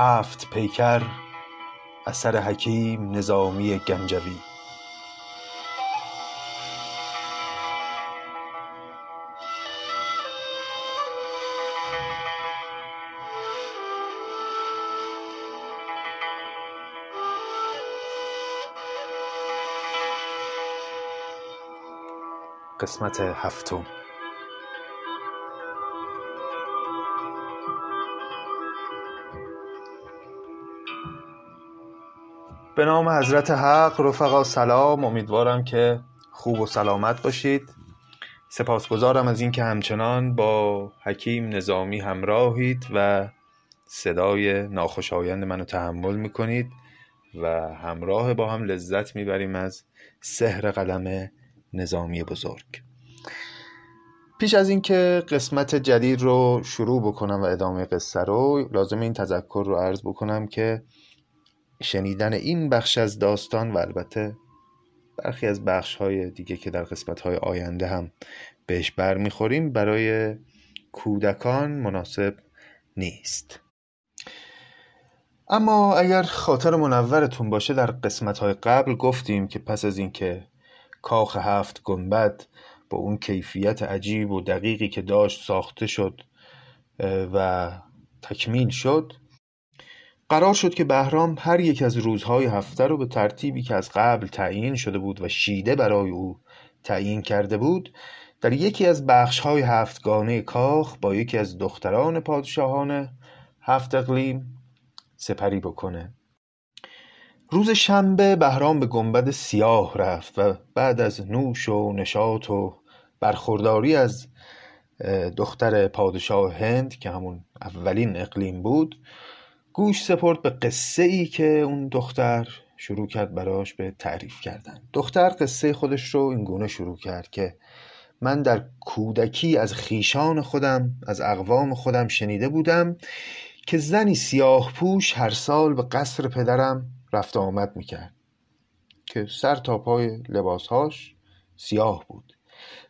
هفت پیکر اثر حکیم نظامی گنجوی. قسمت هفتم. به نام حضرت حق رفقا سلام. امیدوارم که خوب و سلامت باشید. سپاسگزارم از اینکه همچنان با حکیم نظامی همراهید و صدای ناخوشایند منو تحمل می‌کنید و همراه با هم لذت می‌بریم از سحر قلم نظامی بزرگ. پیش از اینکه قسمت جدید رو شروع بکنم و ادامه قصه رو لازم این تذکر رو عرض بکنم که شنیدن این بخش از داستان و البته برخی از بخش های دیگه که در قسمت های آینده هم بهش برمیخوریم برای کودکان مناسب نیست. اما اگر خاطر منورتون باشه در قسمت های قبل گفتیم که پس از اینکه کاخ هفت گنبد با اون کیفیت عجیب و دقیقی که داشت ساخته شد و تکمیل شد قرار شد که بهرام هر یک از روزهای هفته رو به ترتیبی که از قبل تعیین شده بود و شیده برای او تعیین کرده بود در یکی از بخشهای هفتگانه کاخ با یکی از دختران پادشاهان هفت اقلیم سپری بکنه. روز شنبه بهرام به گنبد سیاه رفت و بعد از نوش و نشاط و برخورداری از دختر پادشاه هند که همون اولین اقلیم بود گوش سپرد به قصه ای که اون دختر شروع کرد براش به تعریف کردن. دختر قصه خودش رو این گونه شروع کرد که من در کودکی از خیشان خودم از اقوام خودم شنیده بودم که زنی سیاه پوش هر سال به قصر پدرم رفت آمد می‌کرد که سر تا پای لباسهاش سیاه بود.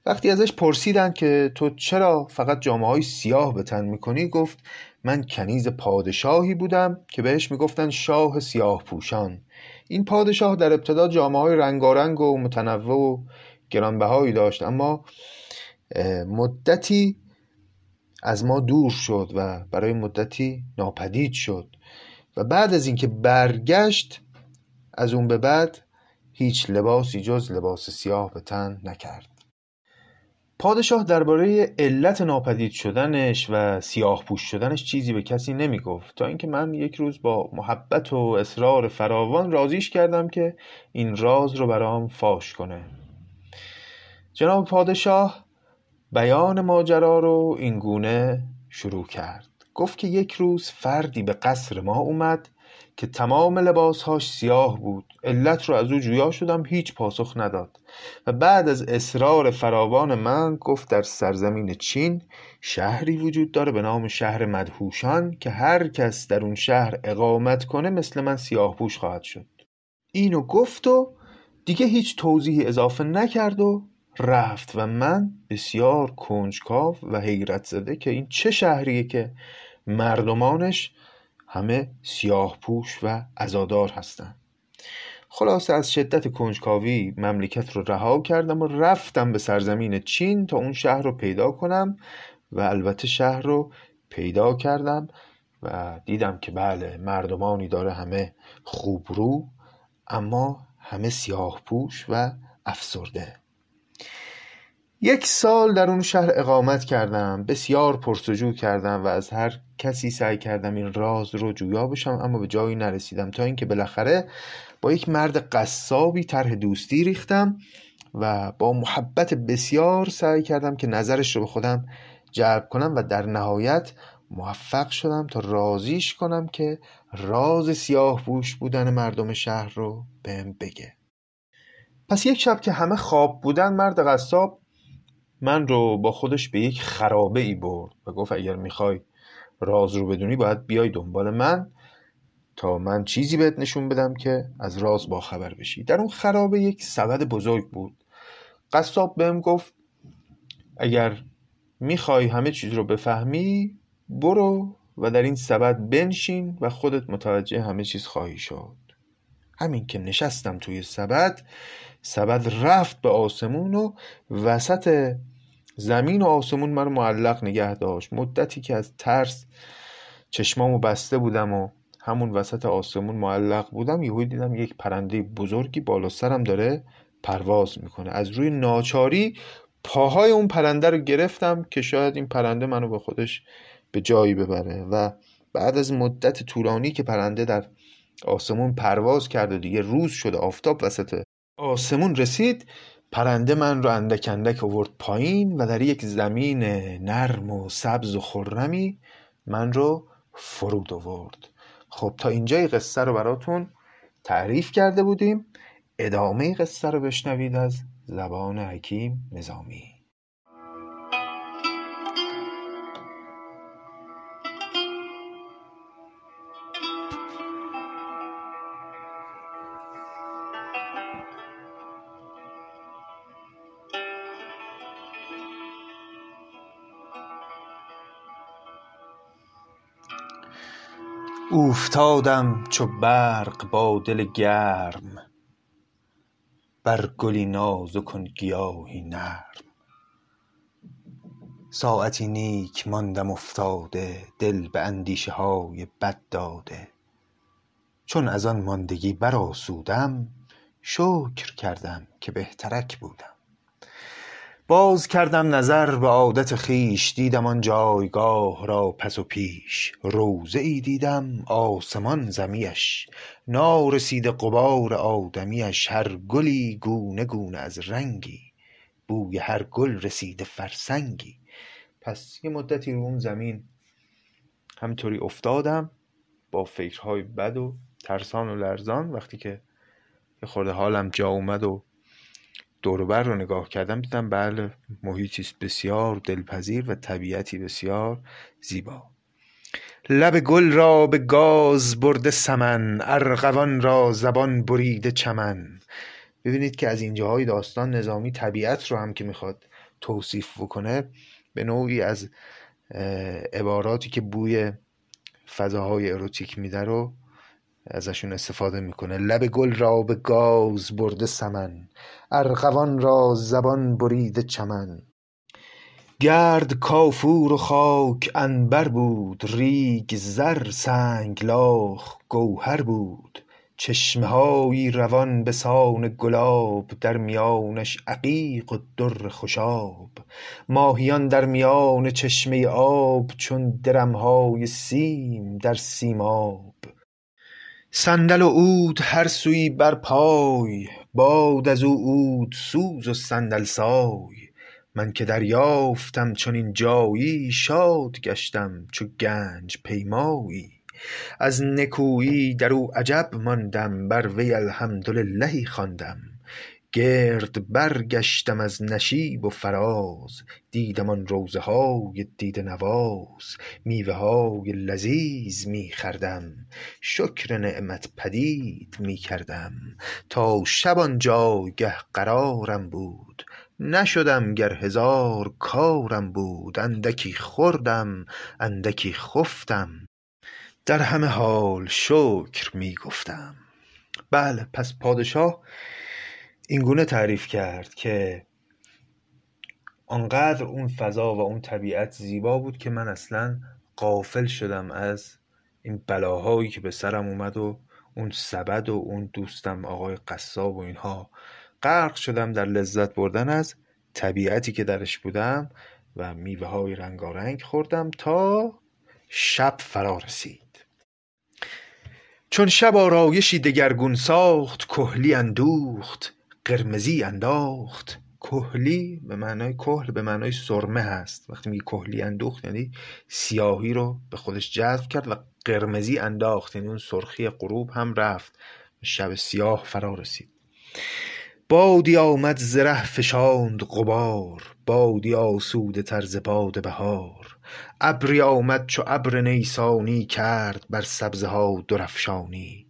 وقتی ازش پرسیدن که تو چرا فقط جامعه های سیاه به تن می‌کنی گفت من کنیز پادشاهی بودم که بهش می‌گفتن شاه سیاه پوشان این پادشاه در ابتدا جامعه های رنگارنگ و متنوع و گرانبهایی داشت اما مدتی از ما دور شد و برای مدتی ناپدید شد و بعد از اینکه برگشت از اون به بعد هیچ لباسی جز لباس سیاه به تن نکرد. پادشاه درباره علت ناپدید شدنش و سیاه پوش شدنش چیزی به کسی نمی گفت تا اینکه من یک روز با محبت و اصرار فراوان رازیش کردم که این راز رو برام فاش کنه. جناب پادشاه بیان ماجرا رو این گونه شروع کرد. گفت که یک روز فردی به قصر ما اومد که تمام لباسهاش سیاه بود. علت رو از او جویا شدم هیچ پاسخ نداد. و بعد از اصرار فراوان من گفت در سرزمین چین شهری وجود داره به نام شهر مدهوشان که هر کس در اون شهر اقامت کنه مثل من سیاه پوش خواهد شد. اینو گفت و دیگه هیچ توضیحی اضافه نکرد و رفت و من بسیار کنجکاو و حیرت زده که این چه شهریه که مردمانش همه سیاه پوش و ازادار هستند. خلاصه از شدت کنجکاوی مملکت رو رها کردم و رفتم به سرزمین چین تا اون شهر رو پیدا کنم و البته شهر رو پیدا کردم و دیدم که بله مردمانی داره همه خوبرو اما همه سیاه پوش و افسرده. یک سال در اون شهر اقامت کردم بسیار پرسجو کردم و از هر کسی سعی کردم این راز رو جویا بشم اما به جایی نرسیدم تا اینکه بالاخره با یک مرد قصابی طرح دوستی ریختم و با محبت بسیار سعی کردم که نظرش رو به خودم جلب کنم و در نهایت موفق شدم تا رازیش کنم که راز سیاه پوش بودن مردم شهر رو بهم بگه. پس یک شب که همه خواب بودن مرد قصاب من رو با خودش به یک خرابه ای برد و گفت اگر می‌خوای راز رو بدونی باید بیای دنبال من. تا من چیزی بهت نشون بدم که از راز با خبر بشی. در اون خرابه یک سبد بزرگ بود. قصاب بهم گفت اگر می‌خوای همه چیز رو بفهمی برو و در این سبد بنشین و خودت متوجه همه چیز خواهی شد. همین که نشستم توی سبد سبد رفت به آسمون و وسط زمین و آسمون من معلق نگه داشت. مدتی که از ترس چشمامو بسته بودم و همون وسط آسمون معلق بودم یهو دیدم یک پرنده بزرگی بالا سرم داره پرواز می‌کنه. از روی ناچاری پاهای اون پرنده رو گرفتم که شاید این پرنده منو به خودش به جایی ببره و بعد از مدت طولانی که پرنده در آسمون پرواز کرد و دیگه روز شده آفتاب وسط آسمون رسید پرنده من رو اندک اندک آورد پایین و در یک زمین نرم و سبز و خرمی من رو فرود آورد. خب تا اینجای قصه رو براتون تعریف کرده بودیم. ادامه قصه رو بشنوید از زبان حکیم نظامی. اوفتادم چو برق با دل گرم. بر گلی نازک و گیاهی نرم. ساعتی نیک ماندم افتاده دل به اندیشه های بد داده. چون از آن ماندگی برآسودم شکر کردم که بهترک بودم. باز کردم نظر به عادت خویش دیدم آن جایگاه را پس و پیش. روضه ای دیدم آسمان زمیش نارسیده غبار آدمیش هر گلی گونه گونه از رنگی بوی هر گل رسیده فرسنگی. پس یه مدتی رو اون زمین همطوری افتادم با فکرهای بد و ترسان و لرزان وقتی که یه خورده حالم جا اومد و دوربر رو نگاه کردم دیدم بله محیطی بسیار دلپذیر و طبیعتی بسیار زیبا. لب گل را به گاز برده سمن ارغوان را زبان بریده چمن. ببینید که از اینجاهای داستان نظامی طبیعت رو هم که می‌خواد توصیف بکنه به نوعی از عباراتی که بوی فضاهای اروتیک میده رو ازشون استفاده می‌کنه. لب گل را به گاز برده سمن ارغوان را زبان بریده چمن. گرد کافور و خاک عنبر بود ریگ زر سنگلاخ گوهر بود. چشمه هایی روان به سان گلاب در میانش عقیق و در خوشاب. ماهیان در میان چشمه آب چون درم های سیم در سیماب. صندل و عود هر سوی بر پای باد از او عودسوز و صندل سای. من که دریافتم چنین جایی شاد گشتم چو گنج پیمایی. از نکویی در او عجب ماندم بر وی الحمدللهی خواندم. گرد برگشتم از نشیب و فراز دیدم آن روضه های دیده نواز میوه های لذیذ می خوردم شکر نعمت پدید می کردم تا شب آن جایگه قرارم بود نشدم گر هزار کارم بود اندکی خوردم اندکی خفتم. در همه حال شکر می گفتم بله پس پادشاه اینگونه تعریف کرد که آنقدر اون فضا و اون طبیعت زیبا بود که من اصلا قافل شدم از این بلاهایی که به سرم اومد و اون سبد و اون دوستم آقای قصاب و اینها. غرق شدم در لذت بردن از طبیعتی که درش بودم و میوه های رنگارنگ خوردم تا شب فرا رسید. چون شب آرایشی دگرگون ساخت کهلی اندوخت. قرمزی انداخت. کهلی به معنای کهل به معنای سرمه هست. وقتی میگه کهلی اندوخت یعنی سیاهی رو به خودش جذب کرد و قرمزی انداخت. یعنی اون سرخی غروب هم رفت. شب سیاه فرا رسید. بادی آمد زره فشاند غبار. بادی آسوده تر ز باد بهار. ابری آمد چو ابر نیسانی کرد. بر سبزه ها درفشانی.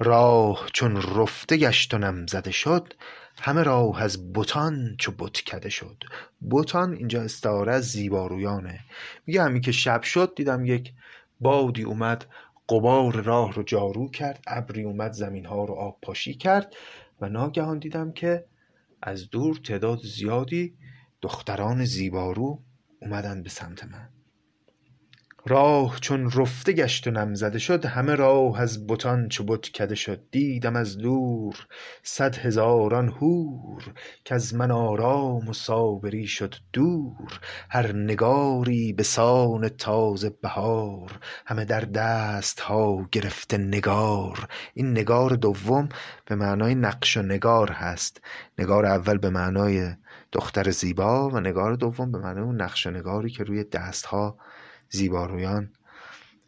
راه چون رفته گشت و نم زده شد همه راه از بتان چو بتکده شد. بتان اینجا استعاره از زیبارویانه. میگه همین که شب شد دیدم یک بادی اومد قبار راه رو جارو کرد ابری اومد زمین ها رو آب پاشی کرد و ناگهان دیدم که از دور تعداد زیادی دختران زیبارو اومدن به سمت من. راه چون رفته گشت و نم زده شد همه راه از بتان چو بت کده شد. دیدم از دور صد هزاران حور کز من آرام و صابری شد دور. هر نگاری به سان تازه بهار همه در دست ها گرفته نگار. این نگار دوم به معنای نقش و نگار هست. نگار اول به معنای دختر زیبا و نگار دوم به معنای نقش و نگاری که روی دست ها زیبارویان.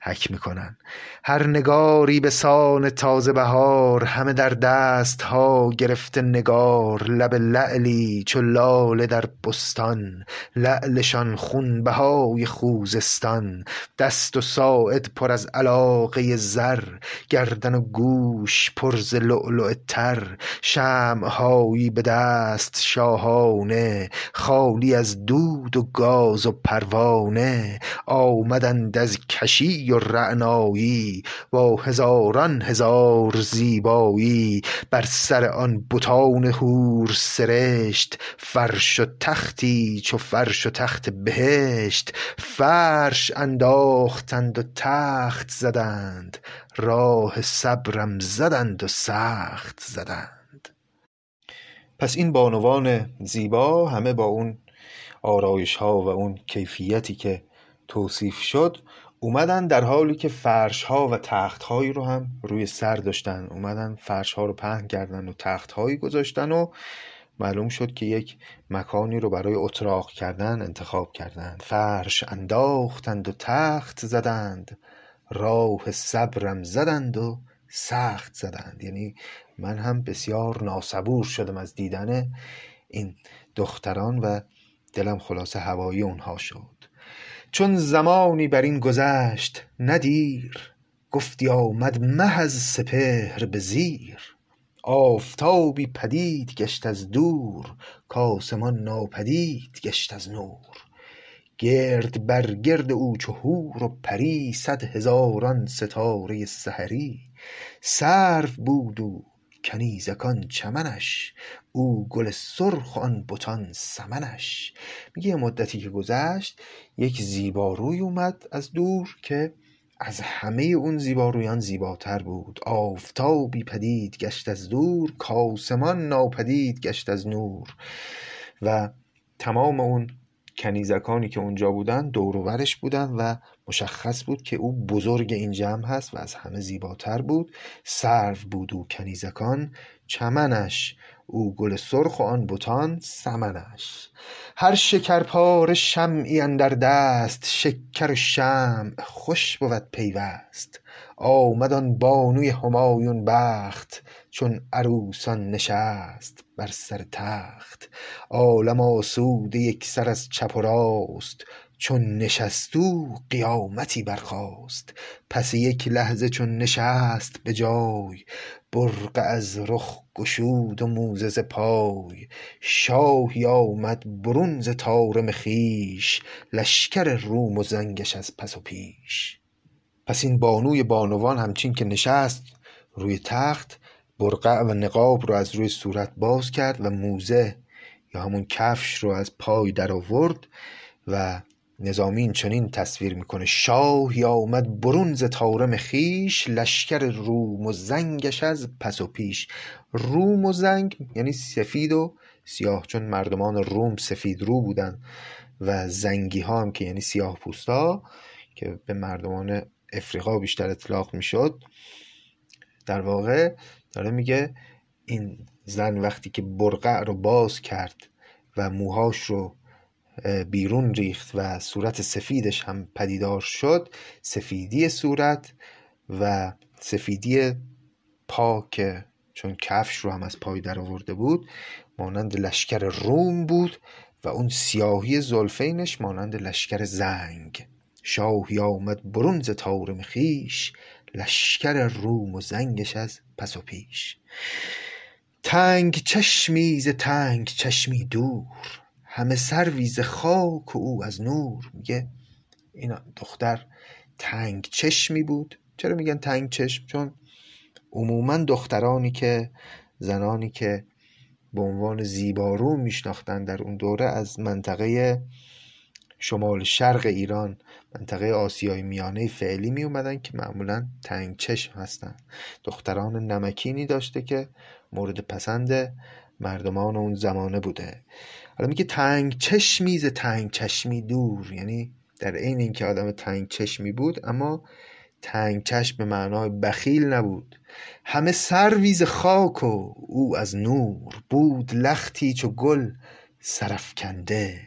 حک می‌کنن. هر نگاری به سان تازه بهار همه در دست ها گرفته نگار لب لعلی چو لاله در بستان لعلشان خون بهای خوزستان. دست و ساعد پر از علاقه زر گردن و گوش پر ز لؤلؤ تر. شمعهایی به دست شاهانه خالی از دود و گاز و پروانه. آمدند از کشی و رعنایی با هزاران هزار زیبایی بر سر آن بتان حور سرشت فرش و تختی چو فرش و تخت بهشت. فرش انداختند و تخت زدند راه صبرم زدند و سخت زدند. پس این بانوان زیبا همه با اون آرایش ها و اون کیفیتی که توصیف شد اومدن در حالی که فرش ها و تخت هایی رو هم روی سر داشتن. اومدن فرش ها رو پهن کردن و تخت هایی گذاشتن و معلوم شد که یک مکانی رو برای اتراق کردن انتخاب کردند فرش انداختند و تخت زدند. راه صبرم زدند و سخت زدند. یعنی من هم بسیار ناصبور شدم از دیدن این دختران و دلم خلاصه هوایی اونها شد. چون زمانی بر این گذشت نه دیر گفتی آمد مه از سپهر به زیر. آفتابی پدید گشت از دور کآسمان ناپدید گشت از نور. گرد بر گرد او چو و پری صد هزاران ستاره سحری. سرو بود او کنیزکان چمنش او گل سرخ آن بتان سمنش. میگه مدتی که گذشت یک زیباروی اومد از دور که از همه اون زیبارویان زیباتر بود. آفتابی پدید گشت از دور کآسمان ناپدید گشت از نور. و تمام اون کنیزکانی که اونجا بودن دور و بودن و مشخص بود که او بزرگ این جمع هست و از همه زیباتر بود. سرو بود او کنیزکان چمنش او گل سرخ و آن بتان سمنش. هر شکرپاره شمعی اندر دست شکر و شمع خوش بود پیوست. آمد آن بانوی همایون بخت چون عروسان نشست بر سر تخت. عالم آسوده یکسر از چپ و راست چون نشست او قیامتی برخاست. پس یک لحظه چون نشست به جای برقع از رخ گشود و موزه ز پای. شاهی آمد برون ز طارم خویش لشکر روم و زنگش از پس و پیش. پس این بانوی بانوان همچین که نشست روی تخت برقع و نقاب رو از روی صورت باز کرد و موزه یا همون کفش رو از پای در آورد و نظامی این چنین تصویر می‌کنه. شاهی آمد برون ز طارم خویش لشکر روم و زنگش از پس و پیش. روم و زنگ یعنی سفید و سیاه چون مردمان روم سفید رو بودن و زنگی ها هم که یعنی سیاه پوستا که به مردمان افریقا بیشتر اطلاق می‌شد. در واقع داره میگه این زن وقتی که برقع رو باز کرد و موهاش رو بیرون ریخت و صورت سفیدش هم پدیدار شد سفیدی صورت و سفیدی پا که چون کفش رو هم از پای در آورده بود مانند لشکر روم بود و اون سیاهی زلفینش مانند لشکر زنگ. شاهی آمد برون ز طارم خویش لشکر روم و زنگش از پس و پیش. تنگ چشمی ز تنگ چشمی دور همه سروی ز خاک و او از نور. میگه این دختر تنگ چشمی بود. چرا میگن تنگ چشم؟ چون عموما دخترانی که زنانی که به عنوان زیبارو میشناختن در اون دوره از منطقه شمال شرق ایران منطقه آسیای میانه فعلی می اومدن که معمولا تنگ چشم هستن. دختران نمکینی داشته که مورد پسند مردمان اون زمانه بوده. حالا میگه تنگ چشمی ز تنگ چشمی دور. یعنی در عین اینکه آدم تنگ چشمی بود اما تنگ چشم به معنای بخیل نبود. همه سرویز خاک و او از نور بود لختی چو گل. سرفکنده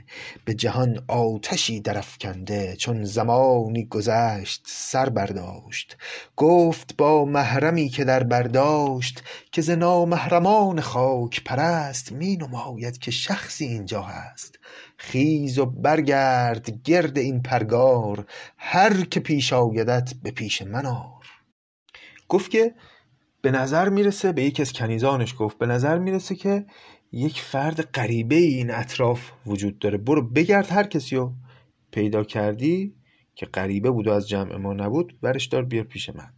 به جهان آتشی درفکنده چون زمانی گذشت سر برداشت. گفت با محرمی که در برداشت که ز نامحرمان خاک پرست می نماید که شخصی اینجا هست. خیز و برگرد گرد این پرگار هر که پیش آیدت به پیش من آر. گفت که به نظر می‌رسه به یکی از کنیزانش گفت به نظر می‌رسه که یک فرد غریبه این اطراف وجود داره. برو بگرد هر کسی رو. پیدا کردی که غریبه بود و از جمع ما نبود برش دار بیار پیش من.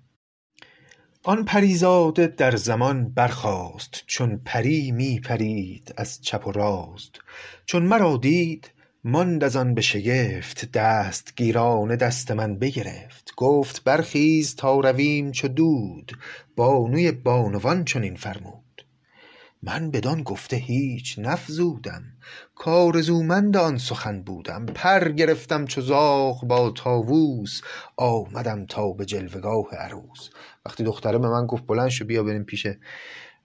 آن پریزاده در زمان برخاست چون پری می پرید از چپ و راست. چون مرا دید ماند از آن به شگفت دست گیرانه دست من بگرفت. گفت برخیز تا رویم چو دود بانوی بانوان چنین فرمود. من بدان گفته هیچ نفزودم. کآرزومند آن سخن بودم. پر گرفتم چو زاغ با طاووس. آمدم تا به جلوه عروس. وقتی دختره به من گفت بلند شو بیا بریم پیش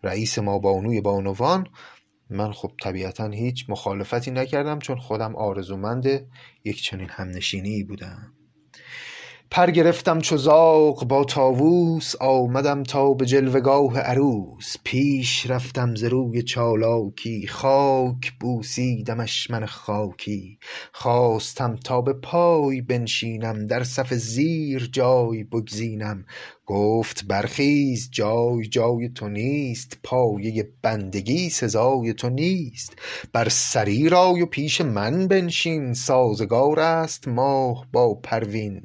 رئیس ما بانوی بانوان. من خب طبیعتا هیچ مخالفتی نکردم چون خودم آرزومند یک چنین همنشینی بودم. پر گرفتم چو زاغ با طاووس آمدم تا به جلوگاه عروس. پیش رفتم ز روی چالاکی خاک بوسیدمش من خاکی. خواستم تا به پای بنشینم در صف زیر جای بگزینم. گفت برخیز جای جای تو نیست پایه بندگی سزای تو نیست. بر سریر آی و پیش من بنشین سازگار است ماه با پروین.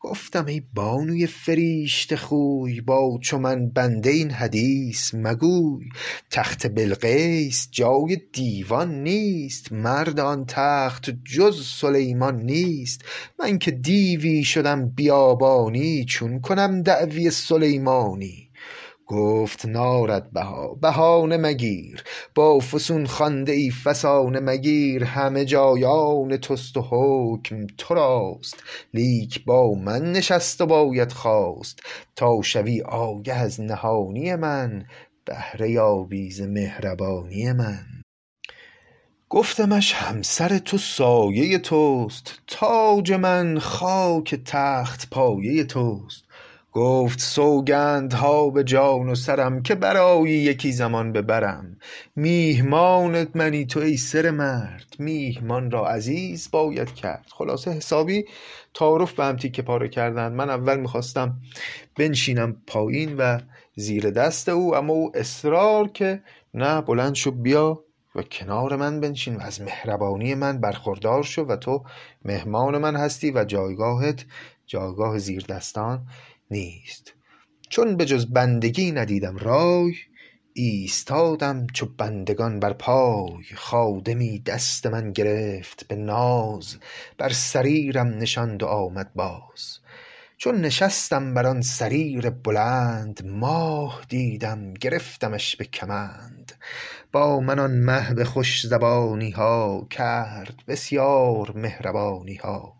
گفتم ای بانوی فریشته خوی با چو من بنده این حدیث مگوی. تخت بلقیس جای دیوان نیست مرد آن تخت جز سلیمان نیست. من که دیوی شدم بیابانی چون کنم دعوی؟ سلیمانی. گفت نارد بها بهانه مگیر. با فسون خوانده ای فسانه مگیر. همه جای آن توست و حکم تو راست. لیک با من نشست و باید خواست. تا شوی آگه از نهانی من بهره یابی ز مهربانی من. گفتمش همسر تو سایه توست تاج من خاک تخت پایه توست گفت سوگندها به جان و سرم که برآیی یکی زمان به برم میهمانت منی تو ای سره مرد. میهمان را عزیز باید کرد. خلاصه حسابی تعارف به هم تیکه پاره کردند. من اول می‌خواستم بنشینم پایین و زیر دست او اما او اصرار که نه بلند شو بیا و کنار من بنشین و از مهربانی من برخوردار شو و تو مهمان من هستی و جایگاهت جایگاه زیر دستان نیست. چون به جز بندگی ندیدم رای ایستادم چو بندگان بر پای. خادمی دست من گرفت به ناز بر سریرم نشاند و آمد باز. چون نشستم بر آن سریر بلند ماه دیدم گرفتمش به کمند. با من آن مه به خوش زبانی ها کرد بسیار مهربانی ها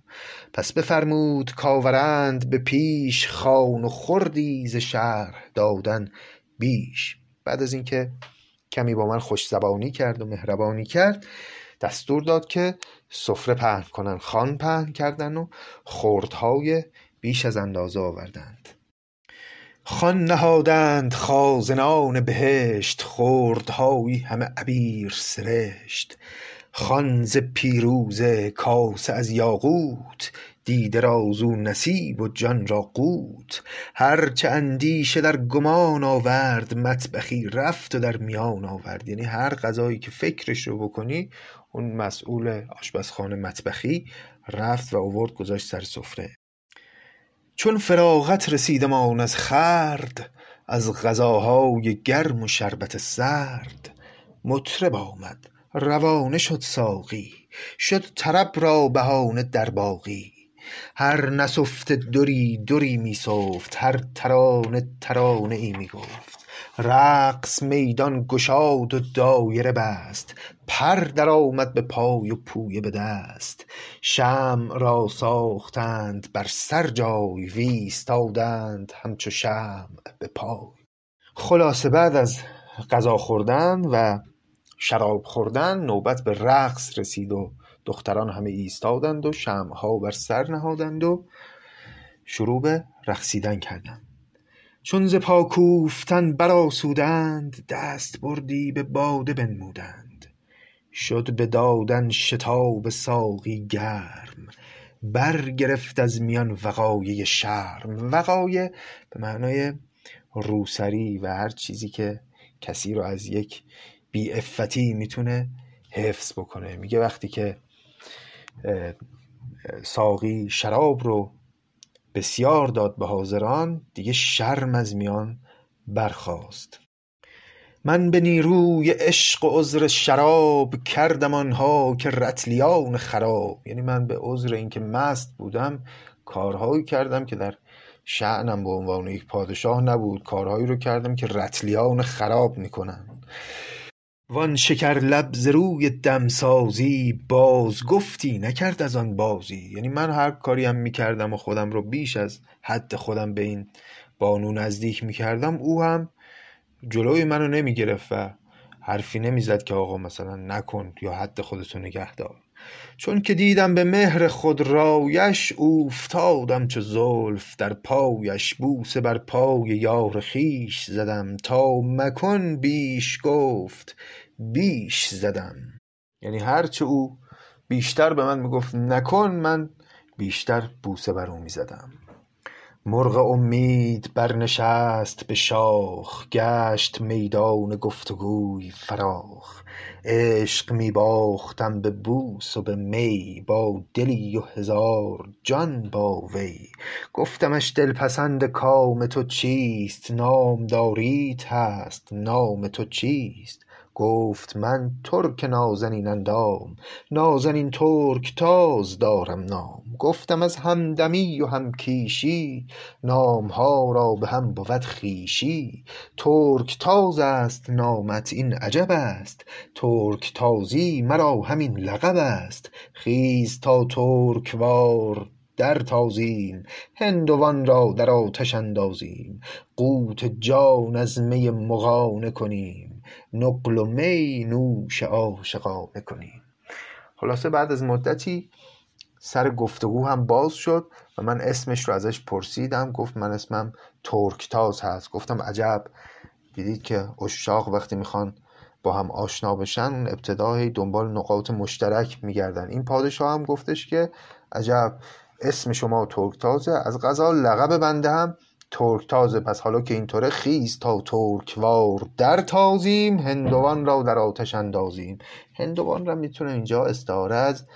پس بفرمود کآورند به پیش خوان و خوردی ز شرح دادن بیش. بعد از اینکه کمی با من خوش زبانی کرد و مهربانی کرد دستور داد که سفره پهن کنن خوان پهن کردن و خوردهای بیش از اندازه آوردند. خوان نهادند خازنان بهشت خوردهایی همه عبیر سرشت. خوان ز پیروزه کاسه از یاقوت دیده را زو نصیب و جان را قوت. هر چه اندیشه در گمان آورد مطبخی رفت و در میان آورد. یعنی هر غذایی که فکرش رو بکنی اون مسئول آشپزخانه مطبخی رفت و آورد گذاشت سر سفره. چون فراغت رسیدمان از خورد از غذاهای گرم و شربت سرد مطرب آمد روانه شد ساقی شد طرب را بهانه در باقی. هر نسفته دری دری می سفت هر ترانه ترانه ای می گفت رقص میدان گشاد و دایره بست پر درآمد به پای و پویه به دست. شمع را ساختند بر سر جای وایستادند همچو شمع به پای. خلاصه بعد از غذا خوردن و شراب خوردن نوبت به رقص رسید و دختران همه ایستادند و شمعها بر سر نهادند و شروع به رقصیدن کردند. چون ز پا کوفتن برآسودند دست بردی به باده بنمودند. شد به دادن شتاب ساقی گرم برگرفت از میان وقایع شرم. وقایع به معنای روسری و هر چیزی که کسی رو از یک بی افتی می‌تونه حفظ بکنه. میگه وقتی که ساقی شراب رو بسیار داد به حاضران دیگه شرم از میان برخاست. من به نیروی عشق و عذر شراب کردم آنها که رتلیان خراب. یعنی من به عذر اینکه مست بودم کارهایی کردم که در شعنم به عنوان یک پادشاه نبود کارهایی رو کردم که رتلیان خراب می‌کنن وان شکر لب ز روی دمسازی باز گفتی نکرد از آن بازی. یعنی من هر کاری هم می‌کردم و خودم رو بیش از حد خودم به این بانو نزدیک می‌کردم او هم جلوی منو نمی‌گرفت و حرفی نمی‌زد که آقا مثلا نکن یا حد خودتو نگه دار. چون که دیدم به مهر خود رایش اوفتادم چو زلف در پایش بوسه بر پای یار خویش زدم تا مکن بیش گفت بیش زدم. یعنی هرچه او بیشتر به من می‌گفت نکن من بیشتر بوسه بر او می‌زدم. مرغ امید برنشست به شاخ گشت میدان گفت و گوی فراخ. عشق می باختم به بوس و به می با دلی و هزار جان با وی. گفتمش دلپسند کام تو چیست؟ نامداریت هست نام تو چیست؟ گفت من ترک نازنین اندام نازنین ترکتاز دارم نام. گفتم از همدمی و همکیشی نامها را به هم بود خویشی. ترکتاز است نامت این عجب است. ترکتازی مرا همین لقب است. خیز تا ترکوار درتازیم هندوان را در آتش اندازیم. قوت جان از می مغانه کنیم. نقل و می نوش عاشقانه کنیم خلاصه بعد از مدتی سر گفتگو هم باز شد و من اسمش رو ازش پرسیدم. گفت من اسمم ترکتاز هست. گفتم عجب. دیدید که اشاق وقتی می‌خوان با هم آشنا بشن ابتدای دنبال نقاط مشترک میگردن. این پادشاه هم گفتش که عجب اسم شما ترکتازه. از غذا لقب بنده هم ترکتازه پس حالا که اینطوره خیز تا ترکوار. در تازیم هندوان را در آتش اندازیم. هندوان را می‌تونه اینجا استعاره از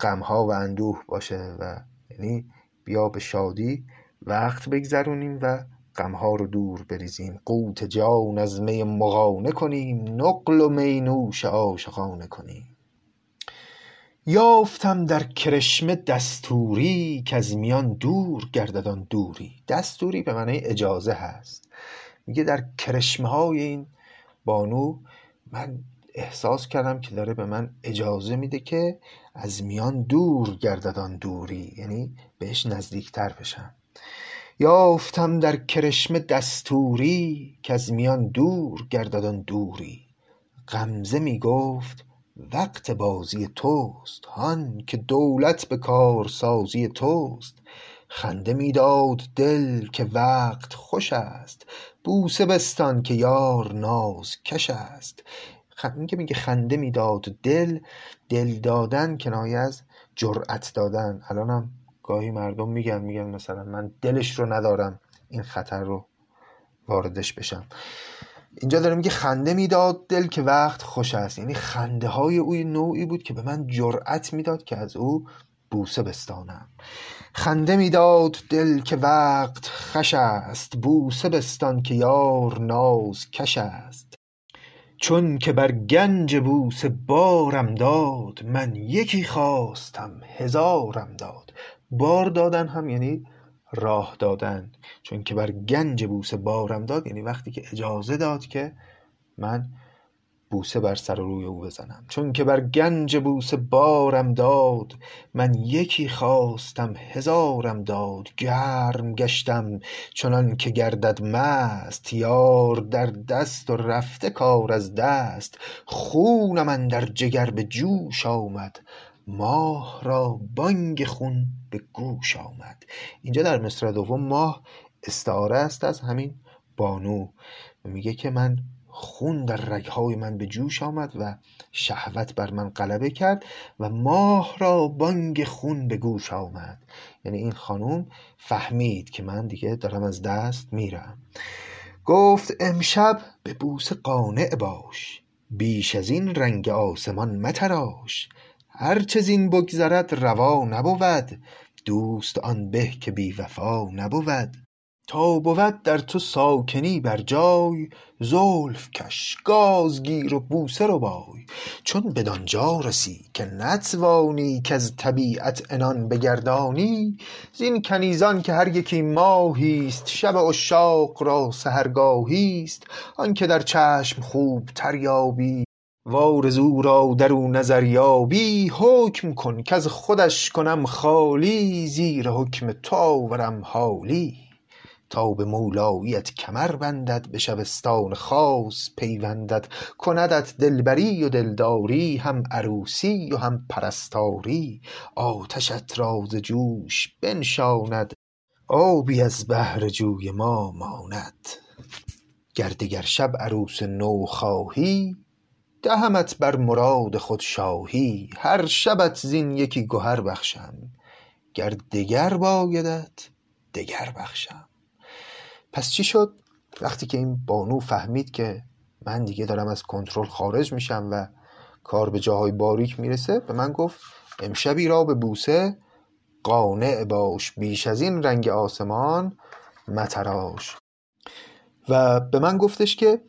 غمها و اندوه باشه و یعنی بیا به شادی وقت بگذرونیم و غمها رو دور بریزیم. قوت جان از می مغانه کنیم نقل و می نوش عاشقانه کنیم. یافتم در کرشمه دستوری از میان دور گردد آن دوری. دستوری به معنای اجازه هست. میگه در کرشمه های این بانو من احساس کردم که داره به من اجازه میده که از میان دور گردد آن دوری. یعنی بهش نزدیکتر بشم. یافتم در کرشمه دستوری از میان دور گردد آن دوری. غمزه می‌گفت وقت بازی توست هان که دولت به کارسازی توست. خنده می‌داد دل که وقت خوش است بوسه بستان که یار نازکش است. این که میگه خنده می‌داد دل دل دادن کنایه از جرأت دادن. الانم گاهی مردم میگن میگن مثلا من دلش رو ندارم این خطر رو واردش بشم. اینجا داره میگه خنده می‌داد دل که وقت خوش است. یعنی خنده های او نوعی بود که به من جرأت می‌داد که از او بوسه بستانم. خنده می‌داد دل که وقت خوش است. بوسه بستان که یار نازکش است. چون که بر گنج بوسه بارم داد من یکی خواستم هزارم داد. بار دادن هم یعنی راه دادن. چون که بر گنج بوسه بارم داد یعنی وقتی که اجازه داد که من بوسه بر سر و روی او بزنم. چون که بر گنج بوسه بارم داد من یکی خواستم هزارم داد. گرم گشتم چنان که گردد مست یار در دست و رفته کار از دست. خونم اندر جگر به جوش آمد ماه را بانگ خون به گوش آمد. اینجا در مصرع دوم ماه استعاره است از همین بانو. میگه که من خون در رگهای من به جوش آمد و شهوت بر من غلبه کرد و ماه را بانگ خون به گوش آمد. یعنی این خانوم فهمید که من دیگه دارم از دست میرم. گفت امشب به بوسه قانع باش. بیش از این رنگ آسمان متراش. هرچه زین بگذرد روا نبود دوست آن به که بی وفا نبود. تا بود در تو ساکنی بر جای زلف کش گاز گیر و بوسه ربای چون بدانجا رسی که نتوانی کز طبیعت عنان بگردانی زین کنیزان که هر یکی ماهیست شب عشاق را سحرگاهیست. آنکه در چشم خوبتر یابی وآرزو را در او نظر یابی حکم کن کز خودش کنم خالی زیر حکم تو آورم حالی. تا به مولاییت کمر بندد به شبستان خاص پیوندد. کندت دلبری و دلداری هم عروسی و هم پرستاری. آتشت را ز جوش بنشاند آبی از بهر جوی ما ماند. گر دگر شب عروس نو خواهی دهمت بر مراد خود شاهی هر شبت زین یکی گهر بخشم. گر دگر بایدت دگر بخشم. پس چی شد؟ وقتی که این بانو فهمید که من دیگه دارم از کنترل خارج میشم و کار به جاهای باریک می‌رسه به من گفت امشبی را به بوسه قانع باش. بیش از این رنگ آسمان متراش. و به من گفتش که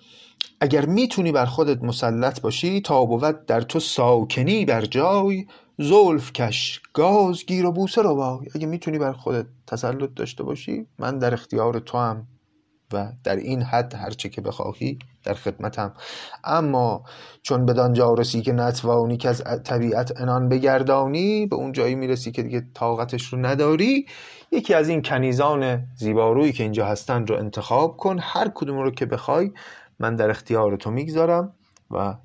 اگر می‌تونی بر خودت مسلط باشی تا بود در تو ساکنی بر جای. زلف کش گاز گیر و بوسه ربای اگه می‌تونی بر خودت تسلط داشته باشی من در اختیار تو هم و در این حد هرچه که بخواهی در خدمتم. اما چون بدانجا رسی که نتوانی که از طبیعت انان بگردانی به اون جایی می‌رسی که دیگه طاقتش رو نداری یکی از این کنیزان زیبارویی که اینجا هستن رو انتخاب کن. هر کدوم رو که بخوای من در اختیار تو می‌گذارم و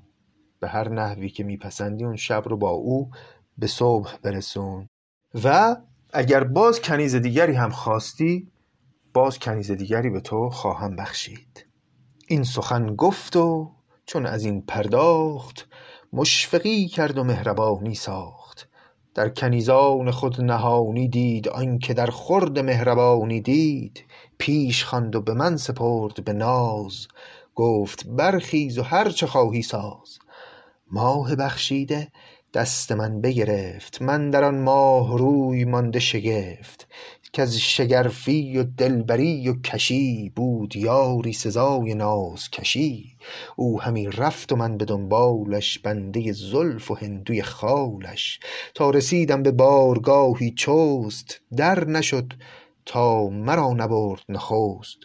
به هر نحوی که میپسندی اون شب رو با او به صبح برسون. و اگر باز کنیز دیگری هم خواستی باز کنیز دیگری به تو خواهم بخشید. این سخن گفت و چون از این پرداخت مشفقی کرد و مهربانی ساخت. در کنیزان خود نهانی دید آنکه در خورد مهربانی دید. پیش خواند و به من سپرد به ناز. گفت برخیز و هر چه خواهی ساز. ماه بخشیده دست من بگرفت. من در آن ماه روی مانده شگفت. کز شگرفی و دلبری و کشی بود یاری سزای نازکشی. او همی رفت و من به دنبالش بنده زلف و هندوی خالش. تا رسیدم به بارگاهی چست در نشد تا مرا نبرد نخست.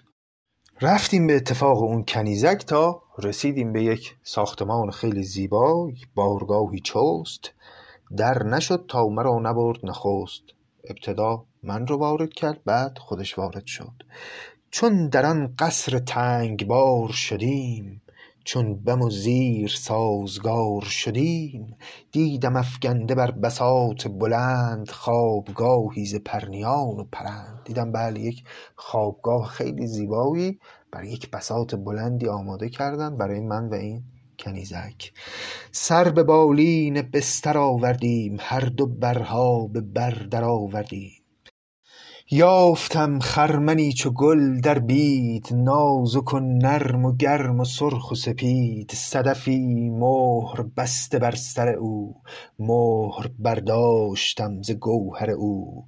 رفتیم به اتفاق اون کنیزک تا رسیدیم به یک ساختمان خیلی زیبا بارگاهی چست. در نشد تا مرا نبرد نخست. ابتدا من رو وارد کرد بعد خودش وارد شد. چون در آن قصر تنگبار شدیم چون بم و زیر سازگار شدیم دیدم افگنده بر بساط بلند خوابگاهی ز پرنیان و پرند. دیدم بله یک خوابگاه خیلی زیبایی بر یک بساط بلندی آماده کردن برای من و این کنیزک. سر به بالین بستر آوردیم هر دو برها به بر در آوردیم. یافتم خرمنی چو گل در بید نازک و نرم و گرم و سرخ و سپید صدفی مهر بسته بر سر او مهر برداشتم ز گوهر او.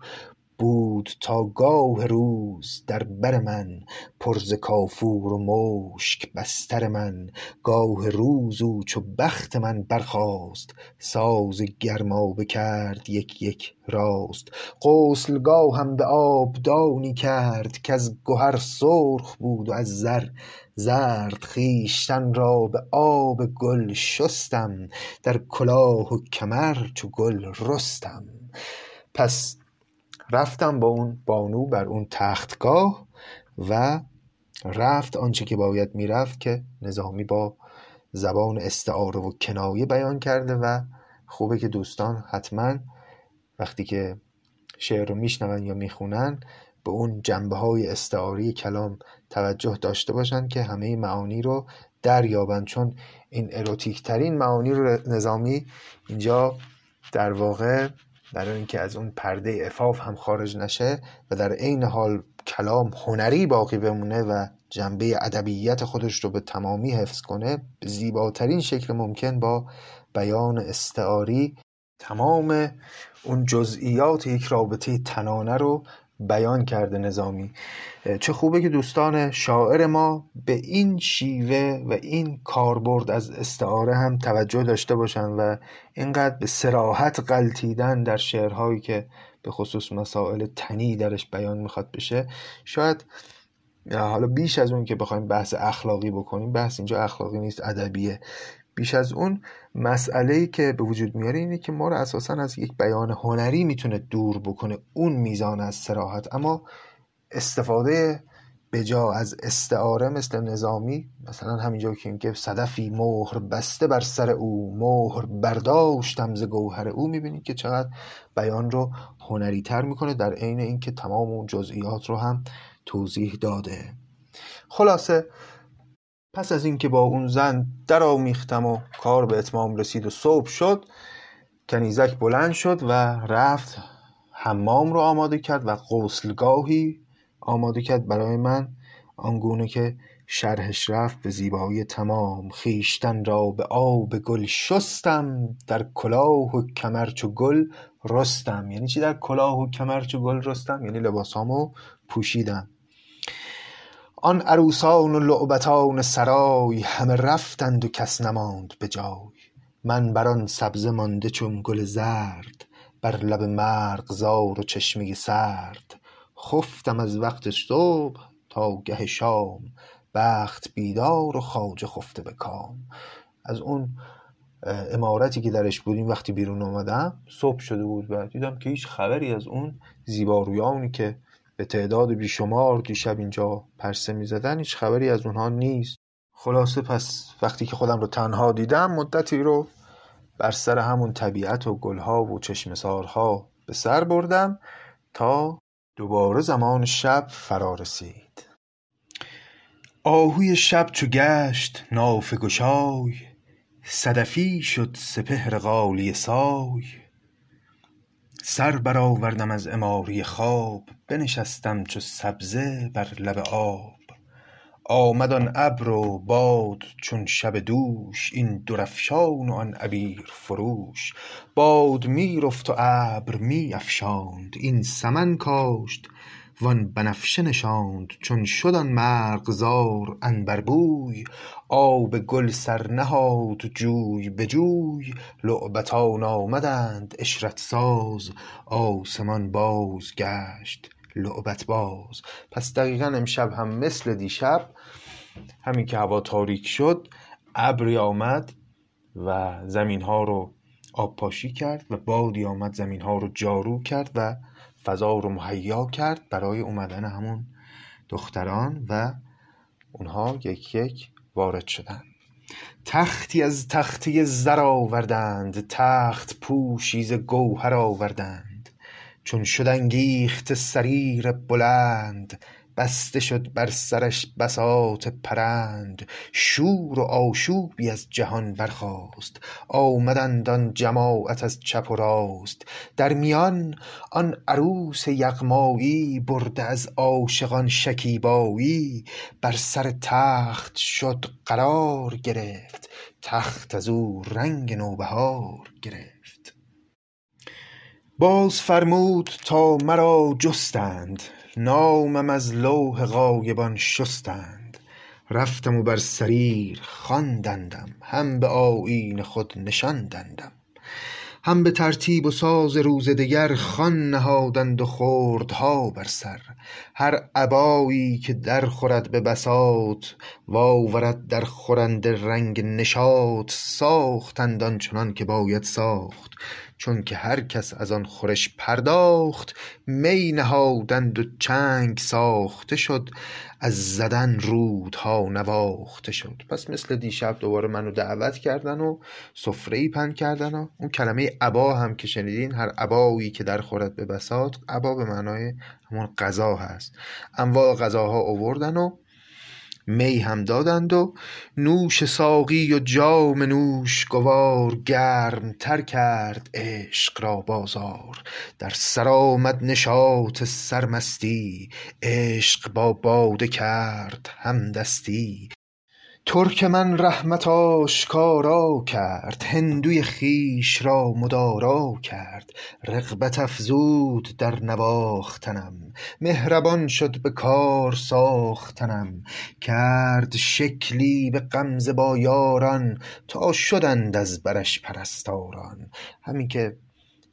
بود تا گاه روز در بر من پر ز کافور و مشک بستر من. گاه روز او چو بخت من برخاست ساز گرمابه کرد یک یک راست. غسلگاهم به آبدانی کرد کز گهر سرخ بود و از زر زرد خویشتن را به آب گل شستم در کلاه و کمر چو گل رستم. پس رفتم با اون بانو بر اون تختگاه و رفت آنچه که باید می‌رفت که نظامی با زبان استعاره و کنایه بیان کرده و خوبه که دوستان حتما وقتی که شعر رو میشنون یا می‌خونن به اون جنبه های استعاری کلام توجه داشته باشن که همه معانی رو دریابند. چون این اروتیک ترین معانی رو نظامی اینجا در واقع برای اینکه از اون پرده افاف هم خارج نشه و در عین حال کلام هنری باقی بمونه و جنبه ادبیت خودش رو به تمامی حفظ کنه زیباترین شکل ممکن با بیان استعاری تمام اون جزئیات یک رابطه تنانه رو بیان کرده نظامی. چه خوبه که دوستان شاعر ما به این شیوه و این کاربرد از استعاره هم توجه داشته باشن و اینقدر به سراحت قلتیدن در شعرهایی که به خصوص مسائل تنی درش بیان می‌خواد بشه. شاید حالا بیش از اون که بخوایم بحث اخلاقی بکنیم بحث اینجا اخلاقی نیست ادبیه. بیش از اون مسئله که به وجود میاره اینه که ما رو اساسا از یک بیان هنری می‌تونه دور بکنه اون میزان از سراحت اما استفاده بجا از استعاره مثل نظامی مثلا همینجا که میگه صدفی مهر بسته بر سر او مهر برداشتم ز گوهر او می‌بینید که چقدر بیان رو هنری تر می‌کنه در عین اینکه تمام اون جزئیات رو هم توضیح داده. خلاصه پس از اینکه با اون زن آمیختم و کار به اتمام رسید و صبح شد کنیزک بلند شد و رفت حمام رو آماده کرد و غسلگاهی آماده کرد برای من آنگونه که شرحش رفت به زیبایی تمام. خیشتن را به آب گل شستم در کلاه و کمر چو گل رستم. یعنی چی در کلاه و کمر چو گل رستم؟ یعنی لباسامو پوشیدم. آن عروسان و لعبتان سرای همه رفتند و کس نماند به جای. من بر آن سبزه مانده چون گل زرد بر لب مرغزار و چشمه سرد. خفتم از وقت صبح تا گه شام بخت بیدار و خواجه خفته به کام. از اون امارتی که درش بودیم وقتی بیرون آمدم صبح شده بود و دیدم که هیچ خبری از اون زیبارویانی که به تعداد بیشمار دیشب اینجا پرسه می‌زدن هیچ خبری از اونها نیست. خلاصه پس وقتی که خودم رو تنها دیدم مدتی رو بر سر همون طبیعت و گلها و چشمسارها به سر بردم تا دوباره زمان شب فرا رسید. آهوی شب چو گشت نافه گشای صدفی شد سپهر غالیه سای. سر برآوردم از عماری خواب بنشستم چو سبزه بر لب آب. آمد آن ابر و باد چون شب دوش این درفشان و آن عبیر فروش. باد می‌رفت و ابر میافشاند این سمن کاشت. وان بنفشه نشاند چون شد آن مرغزار عنبربوی آب گل سر نهاد جوی به جوی. لعبتان آمدند عشرت ساز. آسمان باز گشت لعبت باز. پس دقیقا امشب هم مثل دیشب همین که هوا تاریک شد ابری آمد و زمین ها رو آب پاشی کرد و بادی آمد زمین ها رو جارو کرد و فضا رو مهیا کرد برای اومدن همون دختران و اونها یک یک وارد شدند تختی از تختی زر آوردند تخت پوشی ز گوهر آوردند. چون شد انگیخته سریر بلند بسته شد بر سرش بساط پرند شور و آشوبی از جهان برخاست. آمدند آن جماعت از چپ و راست. در میان آن عروس یغمایی برده از عاشقان شکیبایی. بر سر تخت شد قرار گرفت. تخت از او رنگ نوبهار گرفت. باز فرمود تا مرا جستند. نامم از لوح غایبان شستند. رفتم و بر سریر خواندندم. هم به آیین خود نشاندندم. هم به ترتیب و ساز روز دگر خوان نهادند و خردها بر سر. هر ابایی که در خورد به بساط و آورد در خورنده رنگ نشاط ساختند آنچنان که باید ساخت. چونکه هر کس از آن خورش پرداخت می نهادند و چنگ ساخته شد از زدن رودها نواخته شد. پس مثل دیشب دوباره منو دعوت کردن و سفره ای پهن کردن و اون کلمه عبا هم که شنیدین هر عبایی که در خورد به بساط عبا به معنای همون غذا هست. انواع غذاها آوردن و می هم دادند و نوش ساقی و جام نوش گوار گرم تر کرد عشق را بازار. در سر آمد نشاط سرمستی عشق با باده کرد همدستی. ترک من رحمت آشکارا کرد هندوی خویش را مدارا کرد. رغبت افزود در نواختنم مهربان شد به کار ساختنم. کرد شکلی به غمزه با یاران تا شدند از برش پرستاران. همین که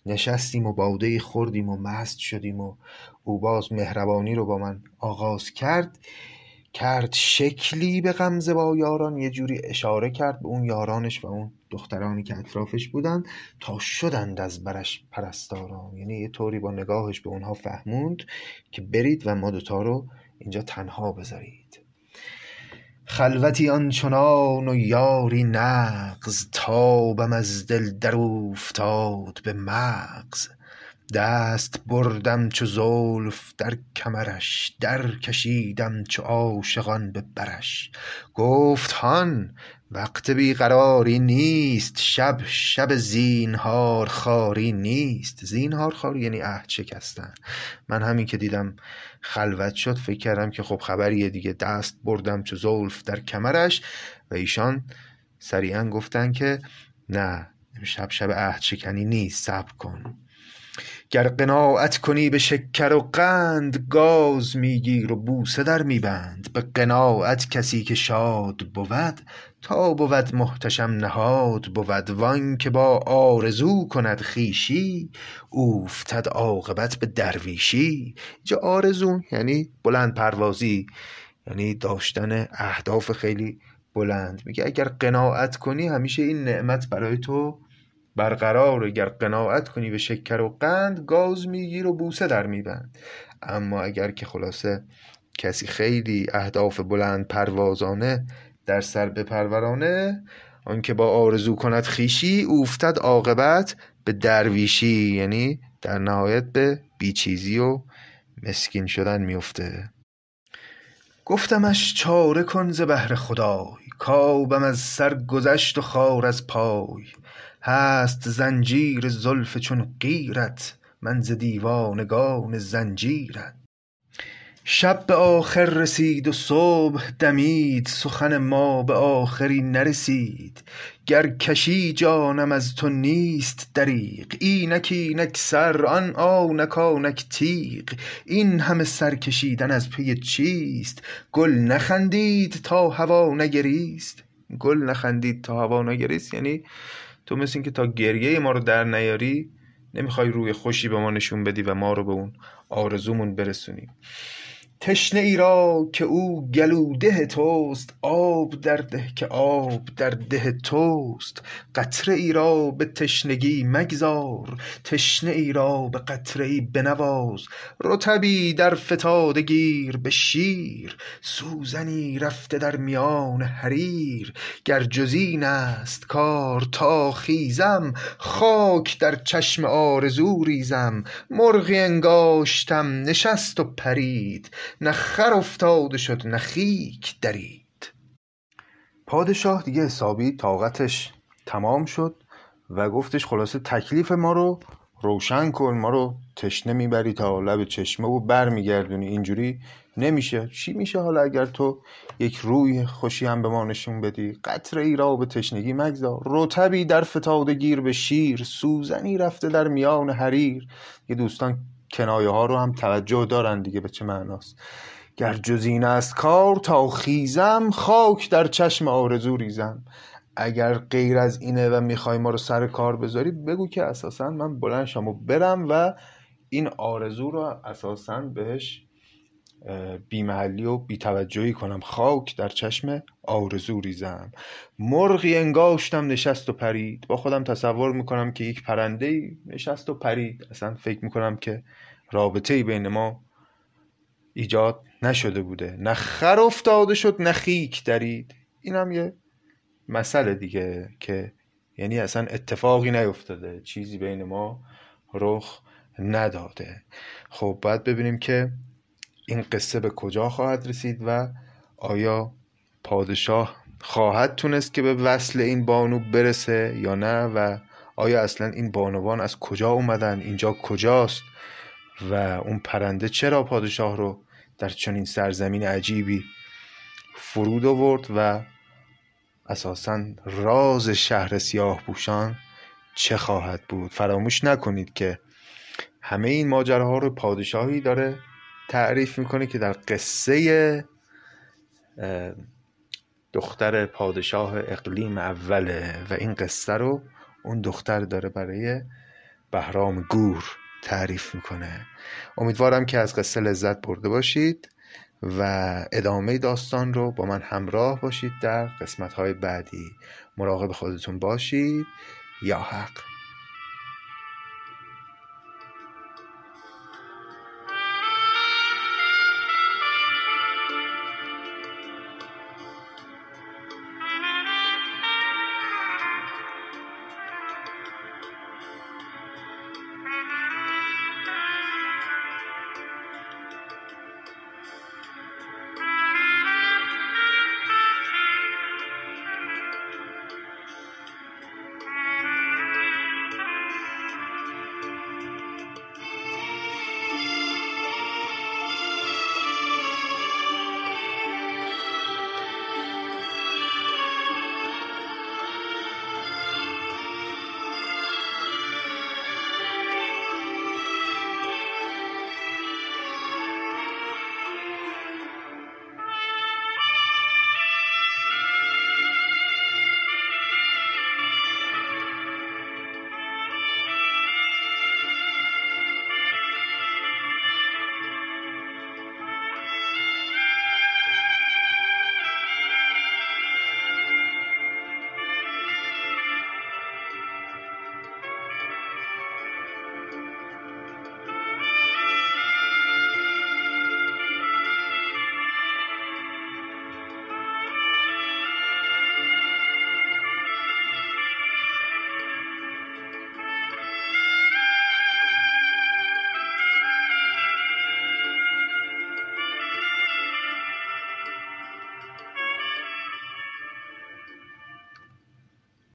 نشستیم و باده خوردیم و مست شدیم و او باز مهربانی رو با من آغاز کرد. کرد شکلی به غمزه با یاران یه جوری اشاره کرد به اون یارانش و اون دخترانی که اطرافش بودن تا شدند از برش پرستاران. یعنی یه طوری با نگاهش به اونها فهموند که برید و ما دوتا رو اینجا تنها بذارید. خلوتی آنچنان و یاری نغز تابم از دل در اوفتاد به مغز. دست بردم چو زلف در کمرش در کشیدم چو عاشقان به برش. گفت هان وقت بی قراری نیست شب شب زینهار خواری نیست. زینهار خواری یعنی عهد شکستن. من همین که دیدم خلوت شد فکر کردم که خب خبریه دیگه. دست بردم چو زلف در کمرش و ایشان سریعا گفتن که نه شب شب عهد شکنی نیست صبر کن. گر قناعت کنی به شکر و قند گاز میگیر و بوسه در میبند. به قناعت کسی که شاد بود تا بود محتشم نهاد بود. وان که با آرزو کند خویشی اوفتد عاقبت به درویشی. اینجا آرزو یعنی بلند پروازی یعنی داشتن اهداف خیلی بلند. میگه اگر قناعت کنی همیشه این نعمت برای تو برقرار اگر قناعت کنی به شکر و قند گاز میگیر و بوسه در میبند. اما اگر که خلاصه کسی خیلی اهداف بلند پروازانه در سر بپرورانه آنکه با آرزو کند خیشی اوفتد عاقبت به درویشی یعنی در نهایت به بیچیزی و مسکین شدن میفته. گفتمش چاره کن ز بهر خدای کآبم از سر گذشت و خار از پای. هست زنجیر زلف چون قیرت من ز دیوانگان زنجیرت شب به آخر رسید و صبح دمید سخن ما به آخری نرسید. گر کشی جانم از تو نیست دریغ اینک اینک سر آن آنک آنک تیغ. این همه سر کشیدن از پی چیست؟ گل نخندید تا هوا نگریست. گل نخندید تا هوا نگریست یعنی تو مثل اینکه تا گریه ما رو در نیاری نمی‌خوای روی خوشی به ما نشون بدی و ما رو به اون آرزومون برسونی. تشنه ای را که او گلوده توست آب در ده که آب در ده توست. قطره ای را به تشنگی مگذار تشنه ای را به قطره ای بنواز. رطبی در فتاده گیر به شیر سوزنی رفته در میان حریر. گر جز این است کار تا خیزم خاک در چشم آرزو ریزم. مرغی انگاشتم نشست و پرید. نه خر افتاده شد نه خیک درید. پادشاه دیگه حسابی طاقتش تمام شد و گفتش خلاصه تکلیف ما رو روشن کن ما رو تشنه می‌بری تا لب چشمه و برمیگردونی. اینجوری نمیشه. چی میشه حالا اگر تو یک روی خوشی هم به ما نشون بدی؟ قطره ای را به تشنگی مگذار. رتبی در فتاده گیر به شیر. سوزنی رفته در میان حریر. یه دوستان کنایه ها رو هم توجه دارن دیگه به چه معناست. گر جزین است کار تا خیزم خاک در چشم آرزو ریزم. اگر غیر از اینه و می‌خوای ما رو سر کار بذاری بگو که اساسا من بلند و برم و این آرزو رو اساسا بهش بیمحلی و بیتوجهی کنم. خاک در چشم آرزو ریزم. مرغی انگاشتم نشست و پرید. با خودم تصور می‌کنم که یک پرنده نشست و پرید. اصلا فکر می‌کنم که رابطه بین ما ایجاد نشده بوده. نه خر افتاده شد نه خیک درید. این هم یه مسئله دیگه که یعنی اصلا اتفاقی نیفتاده. چیزی بین ما رخ نداده. خب باید ببینیم که این قصه به کجا خواهد رسید و آیا پادشاه خواهد تونست که به وصل این بانو برسه یا نه و آیا اصلا این بانوان از کجا اومدن؟ اینجا کجاست؟ و اون پرنده چرا پادشاه رو در چنین سرزمین عجیبی فرود آورد و اساسا راز شهر سیاه پوشان چه خواهد بود؟ فراموش نکنید که همه این ماجراها رو پادشاهی داره تعریف می‌کنه که در قصه دختر پادشاه اقلیم اوله و این قصه رو اون دختر داره برای بهرام گور تعریف می‌کنه. امیدوارم که از قصه لذت برده باشید و ادامه داستان رو با من همراه باشید در قسمت های بعدی. مراقب خودتون باشید. یا حق.